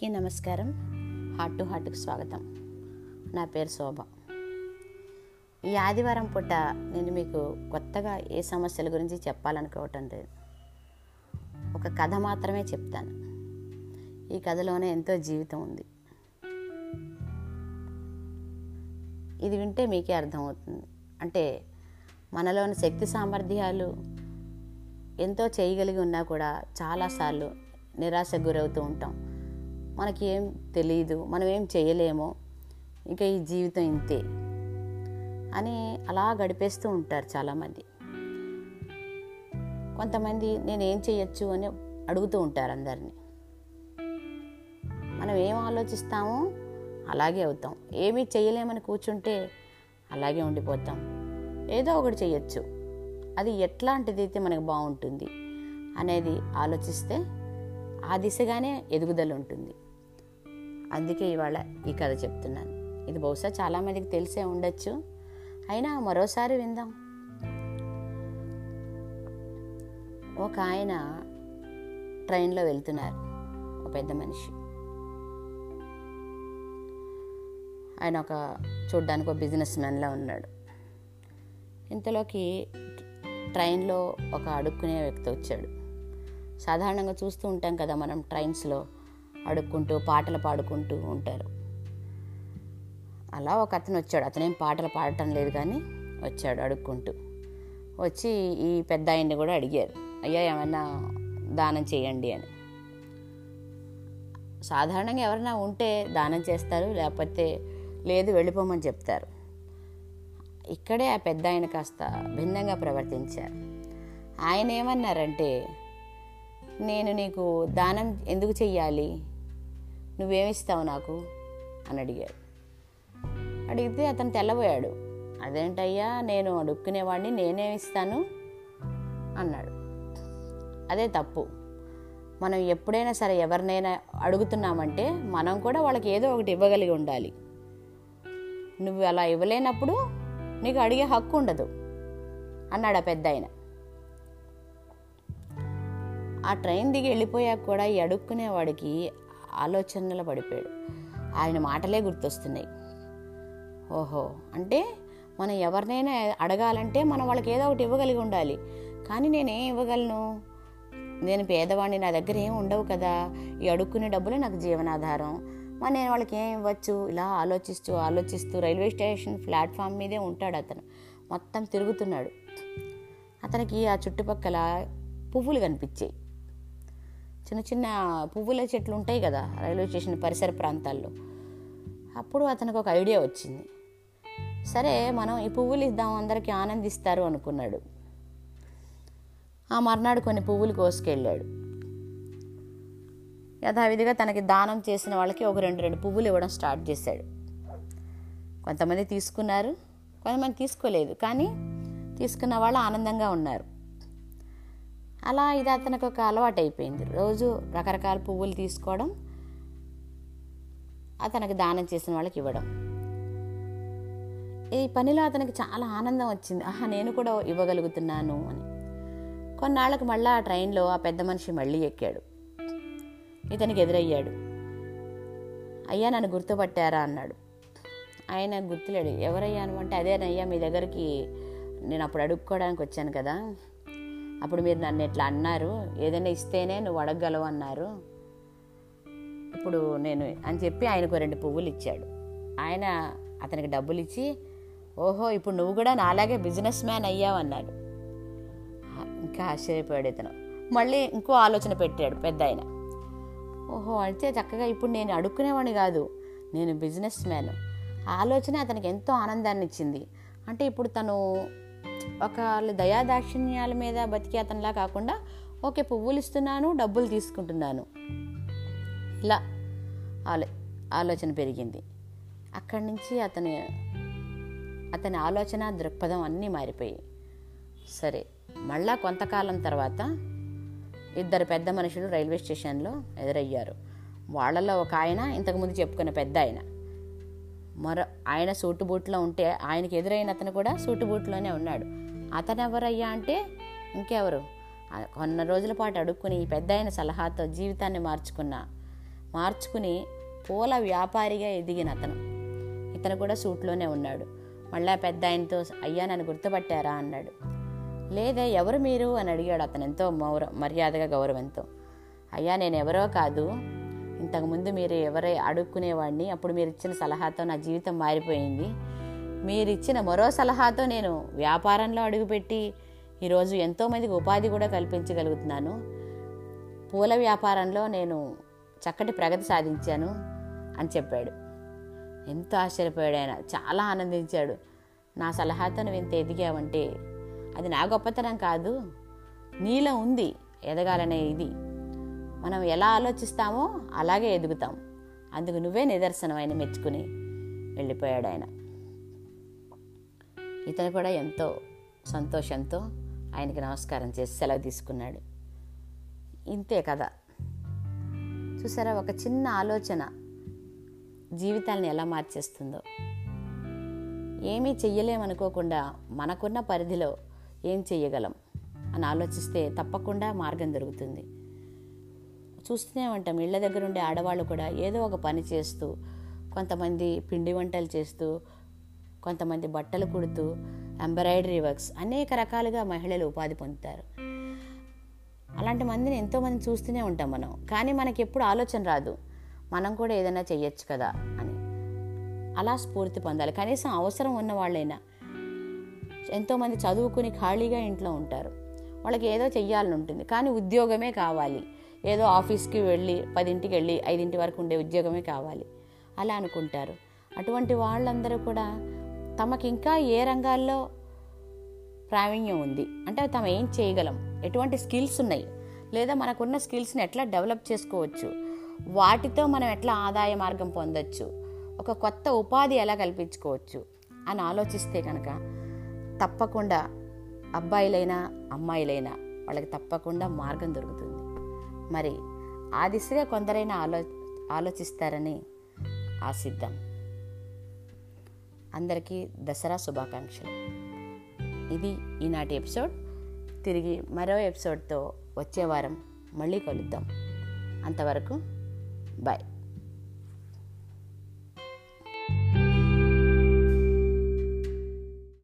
అందరికీ నమస్కారం. Heart to హార్ట్కి స్వాగతం. నా పేరు శోభ. ఈ ఆదివారం పూట నేను మీకు కొత్తగా ఏ సమస్యల గురించి చెప్పాలనుకోవటం లేదు. ఒక కథ మాత్రమే చెప్తాను. ఈ కథలోనే ఎంతో జీవితం ఉంది. ఇది వింటే మీకే అర్థమవుతుంది. అంటే మనలోని శక్తి సామర్థ్యాలు ఎంతో చేయగలిగి ఉన్నా కూడా చాలాసార్లు నిరాశకు గురవుతూ ఉంటాం. మనకి ఏం తెలియదు మనం ఏం చేయలేమో ఇంకా ఈ జీవితం ఇంతే అని అలా గడిపేస్తూ ఉంటారు చాలామంది. కొంతమంది నేను ఏం చేయొచ్చు అని అడుగుతూ ఉంటారు అందరినీ. మనం ఏం ఆలోచిస్తామో అలాగే అవుతాం. ఏమీ చేయలేమని కూర్చుంటే అలాగే ఉండిపోతాం. ఏదో ఒకటి చేయొచ్చు. అది ఎట్లాంటిది అయితే మనకు బాగుంటుంది అనేది ఆలోచిస్తే ఆ దిశగానే ఎదుగుదల ఉంటుంది. అందుకే ఇవాళ ఈ కథ చెప్తున్నాను. ఇది బహుశా చాలామందికి తెలిసే ఉండొచ్చు. అయినా మరోసారి విందాం. ఒక ఆయన ట్రైన్లో వెళ్తున్నారు. ఒక పెద్ద మనిషి. ఆయన ఒక చూడ్డానికి ఒక బిజినెస్ మ్యాన్లా ఉన్నాడు. ఇంతలోకి ట్రైన్లో ఒక అడుక్కునే వ్యక్తి వచ్చాడు. సాధారణంగా చూస్తూ ఉంటాం కదా మనం ట్రైన్స్లో. అడుక్కుంటూ పాటలు పాడుకుంటూ ఉంటారు. అలా ఒక అతను వచ్చాడు. అతనేం పాటలు పాడటం లేదు కానీ వచ్చాడు అడుక్కుంటూ. వచ్చి ఈ పెద్ద ఆయన్ని కూడా అడిగారు. అయ్యా ఏమన్నా దానం చేయండి అని. సాధారణంగా ఎవరైనా ఉంటే దానం చేస్తారు లేకపోతే లేదు వెళ్ళిపోమని చెప్తారు. ఇక్కడే ఆ పెద్ద ఆయన కాస్త భిన్నంగా ప్రవర్తించారు. ఆయన ఏమన్నారంటే నేను నీకు దానం ఎందుకు చెయ్యాలి? నువ్వేమిస్తావు నాకు? అని అడిగాడు. అడిగితే అతను తెల్లబోయాడు. అదేంటయ్యా నేను అడుక్కునేవాడిని నేనేమిస్తాను అన్నాడు. అదే తప్పు. మనం ఎప్పుడైనా సరే ఎవరినైనా అడుగుతున్నామంటే మనం కూడా వాళ్ళకి ఏదో ఒకటి ఇవ్వగలిగి ఉండాలి. నువ్వు అలా ఇవ్వలేనప్పుడు నీకు అడిగే హక్కు ఉండదు అన్నాడు ఆ పెద్ద ఆయన ఆ ట్రైన్ దిగి వెళ్ళిపోయాక కూడా ఈ అడుక్కునేవాడికి ఆలోచనలు పడిపోయాడు. ఆయన మాటలే గుర్తొస్తున్నాయి. ఓహో అంటే మనం ఎవరినైనా అడగాలంటే మనం వాళ్ళకి ఏదో ఒకటి ఇవ్వగలిగి ఉండాలి. కానీ నేనేం ఇవ్వగలను? నేను పేదవాడిని నా దగ్గర ఏం ఉండవు కదా. ఈ అడుక్కునే డబ్బులే నాకు జీవనాధారం. మరి నేను వాళ్ళకి ఏం ఇవ్వచ్చు? ఇలా ఆలోచిస్తూ ఆలోచిస్తూ రైల్వే స్టేషన్ ప్లాట్ఫామ్ మీదే ఉంటాడు అతను. మొత్తం తిరుగుతున్నాడు. అతనికి ఆ చుట్టుపక్కల పువ్వులు కనిపించాయి. చిన్న చిన్న పువ్వుల చెట్లు ఉంటాయి కదా రైల్వే స్టేషన్ పరిసర ప్రాంతాల్లో. అప్పుడు అతనికి ఒక ఐడియా వచ్చింది. సరే మనం ఈ పువ్వులు ఇద్దాం అందరికీ ఆనందిస్తారు అనుకున్నాడు. ఆ మర్నాడు కొన్ని పువ్వులు కోసుకెళ్ళాడు. యథావిధిగా తనకి దానం చేసిన వాళ్ళకి ఒక రెండు రెండు పువ్వులు ఇవ్వడం స్టార్ట్ చేశాడు. కొంతమంది తీసుకున్నారు కొంతమంది తీసుకోలేదు కానీ తీసుకున్న వాళ్ళు ఆనందంగా ఉన్నారు. అలా ఇది అతనికి ఒక అలవాటు అయిపోయింది రోజు రకరకాల పువ్వులు తీసుకోవడం అతనికి దానం చేసిన వాళ్ళకి ఇవ్వడం. ఈ పనిలో అతనికి చాలా ఆనందం వచ్చింది. ఆహా నేను కూడా ఇవ్వగలుగుతున్నాను అని. కొన్నాళ్ళకు మళ్ళీ ఆ ట్రైన్లో ఆ పెద్ద మనిషి మళ్ళీ ఎక్కాడు. ఇతనికి ఎదురయ్యాడు. అయ్యా నన్ను గుర్తుపట్టారా అన్నాడు. ఆయన గుర్తులేడు. ఎవరయ్యాను అంటే అదేనయ్యా మీ దగ్గరికి నేను అప్పుడు అడుక్కోవడానికి వచ్చాను కదా. అప్పుడు మీరు నన్ను ఎట్లా అన్నారు? ఏదైనా ఇస్తేనే నువ్వు అడగగలవు అన్నారు. ఇప్పుడు నేను అని చెప్పి ఆయనకు రెండు పువ్వులు ఇచ్చాడు. ఆయన అతనికి డబ్బులు ఇచ్చి ఓహో ఇప్పుడు నువ్వు కూడా నాలాగే బిజినెస్ మ్యాన్ అయ్యావు అన్నాడు. ఇంకా ఆశ్చర్యపోయాడు ఇతను. మళ్ళీ ఇంకో ఆలోచన పెట్టాడు పెద్ద ఆయన. ఓహో అయితే చక్కగా ఇప్పుడు నేను అడుక్కునేవాడిని కాదు. నేను బిజినెస్ మ్యాన్. ఆలోచన అతనికి ఎంతో ఆనందాన్ని ఇచ్చింది. అంటే ఇప్పుడు తను ఒక దయాదాక్షిణ్యాల మీద బతికే అతనిలా కాకుండా ఓకే పువ్వులు ఇస్తున్నాను డబ్బులు తీసుకుంటున్నాను. ఇలా ఆలో ఆలోచన పెరిగింది. అక్కడి నుంచి అతని అతని ఆలోచన దృక్పథం అన్నీ మారిపోయాయి సరే మళ్ళా కొంతకాలం తర్వాత ఇద్దరు పెద్ద మనుషులు రైల్వే స్టేషన్లో ఎదురయ్యారు. వాళ్ళలో ఒక ఆయన ఇంతకుముందు చెప్పుకున్న పెద్ద ఆయన. మరో ఆయన సూటు బూట్లో ఉంటే ఆయనకి ఎదురైన అతను కూడా సూటు బూట్లోనే ఉన్నాడు. అతను ఎవరయ్యా అంటే ఇంకెవరు? కొన్న రోజుల పాటు అడుక్కుని ఈ పెద్ద ఆయన సలహాతో జీవితాన్ని మార్చుకున్న మార్చుకుని పూల వ్యాపారిగా ఎదిగిన అతను. ఇతను కూడా సూట్లోనే ఉన్నాడు. మళ్ళా పెద్ద ఆయనతో అయ్యా నన్ను గుర్తుపట్టారా? అన్నాడు. లేదే ఎవరు మీరు? అని అడిగాడు అతను ఎంతో మౌర మర్యాదగా గౌరవంతో. అయ్యా నేను ఎవరో కాదు. ఇంతకుముందు మీరు ఎవరై అడుక్కునేవాడిని అప్పుడు మీరు ఇచ్చిన సలహాతో నా జీవితం మారిపోయింది. మీరు ఇచ్చిన మరో సలహాతో నేను వ్యాపారంలో అడుగుపెట్టి ఈరోజు ఎంతోమందికి ఉపాధి కూడా కల్పించగలుగుతున్నాను. పూల వ్యాపారంలో నేను చక్కటి ప్రగతి సాధించాను అని చెప్పాడు. ఎంతో ఆశ్చర్యపోయాడు ఆయన. చాలా ఆనందించాడు. నా సలహాతో నువ్వు ఇంత ఎదిగావంటే అది నా గొప్పతనం కాదు. నీలో ఉంది. ఎదగాలనే ఇది. మనం ఎలా ఆలోచిస్తామో అలాగే ఎదుగుతాం. అందుకు నువ్వే నిదర్శనం ఆయన మెచ్చుకుని వెళ్ళిపోయాడు ఆయన. ఇతను కూడా ఎంతో సంతోషంతో ఆయనకి నమస్కారం చేసి సెలవు తీసుకున్నాడు. ఇంతే కదా చూసారా ఒక చిన్న ఆలోచన జీవితాలను ఎలా మార్చేస్తుందో. ఏమీ చెయ్యలేమనుకోకుండా మనకున్న పరిధిలో ఏం చెయ్యగలం అని ఆలోచిస్తే తప్పకుండా మార్గం దొరుకుతుంది. చూస్తూనే ఉంటాం. ఇళ్ళ దగ్గర ఉండే ఆడవాళ్ళు కూడా ఏదో ఒక పని చేస్తూ కొంతమంది పిండి వంటలు చేస్తూ కొంతమంది బట్టలు కుడుతూ ఎంబ్రాయిడరీ వర్క్స్ అనేక రకాలుగా మహిళలు ఉపాధి పొందుతారు. అలాంటి మందిని ఎంతోమంది చూస్తూనే ఉంటాం మనం. కానీ మనకి ఎప్పుడు ఆలోచన రాదు. మనం కూడా ఏదైనా చెయ్యొచ్చు కదా అని. అలా స్ఫూర్తి పొందాలి. కనీసం అవసరం ఉన్న వాళ్ళైనా ఎంతోమంది చదువుకుని ఖాళీగా ఇంట్లో ఉంటారు. వాళ్ళకి ఏదో చెయ్యాలని ఉంటుంది. కానీ ఉద్యోగమే కావాలి. ఏదో ఆఫీస్కి వెళ్ళి పదింటికి వెళ్ళి ఐదింటి వరకు ఉండే ఉద్యోగమే కావాలి. అలా అనుకుంటారు. అటువంటి వాళ్ళందరూ కూడా తమకి ఇంకా ఏ రంగాల్లో ప్రావీణ్యం ఉంది? అంటే తమ ఏం చేయగలం? ఎటువంటి స్కిల్స్ ఉన్నాయి? లేదా మనకున్న స్కిల్స్ని ఎట్లా డెవలప్ చేసుకోవచ్చు? వాటితో మనం ఎట్లా ఆదాయ మార్గం పొందొచ్చు? ఒక కొత్త ఉపాధి ఎలా కల్పించుకోవచ్చు? అని ఆలోచిస్తే కనుక తప్పకుండా అబ్బాయిలైనా అమ్మాయిలైనా వాళ్ళకి తప్పకుండా మార్గం దొరుకుతుంది. మరి ఆ దిశగా కొందరైనా ఆలో ఆలోచిస్తారని ఆశిద్దాం. అందరికీ దసరా శుభాకాంక్షలు. ఇది ఈనాటి ఎపిసోడ్. తిరిగి మరో ఎపిసోడ్తో వచ్చే వారం మళ్ళీ కలుద్దాం. అంతవరకు బాయ్.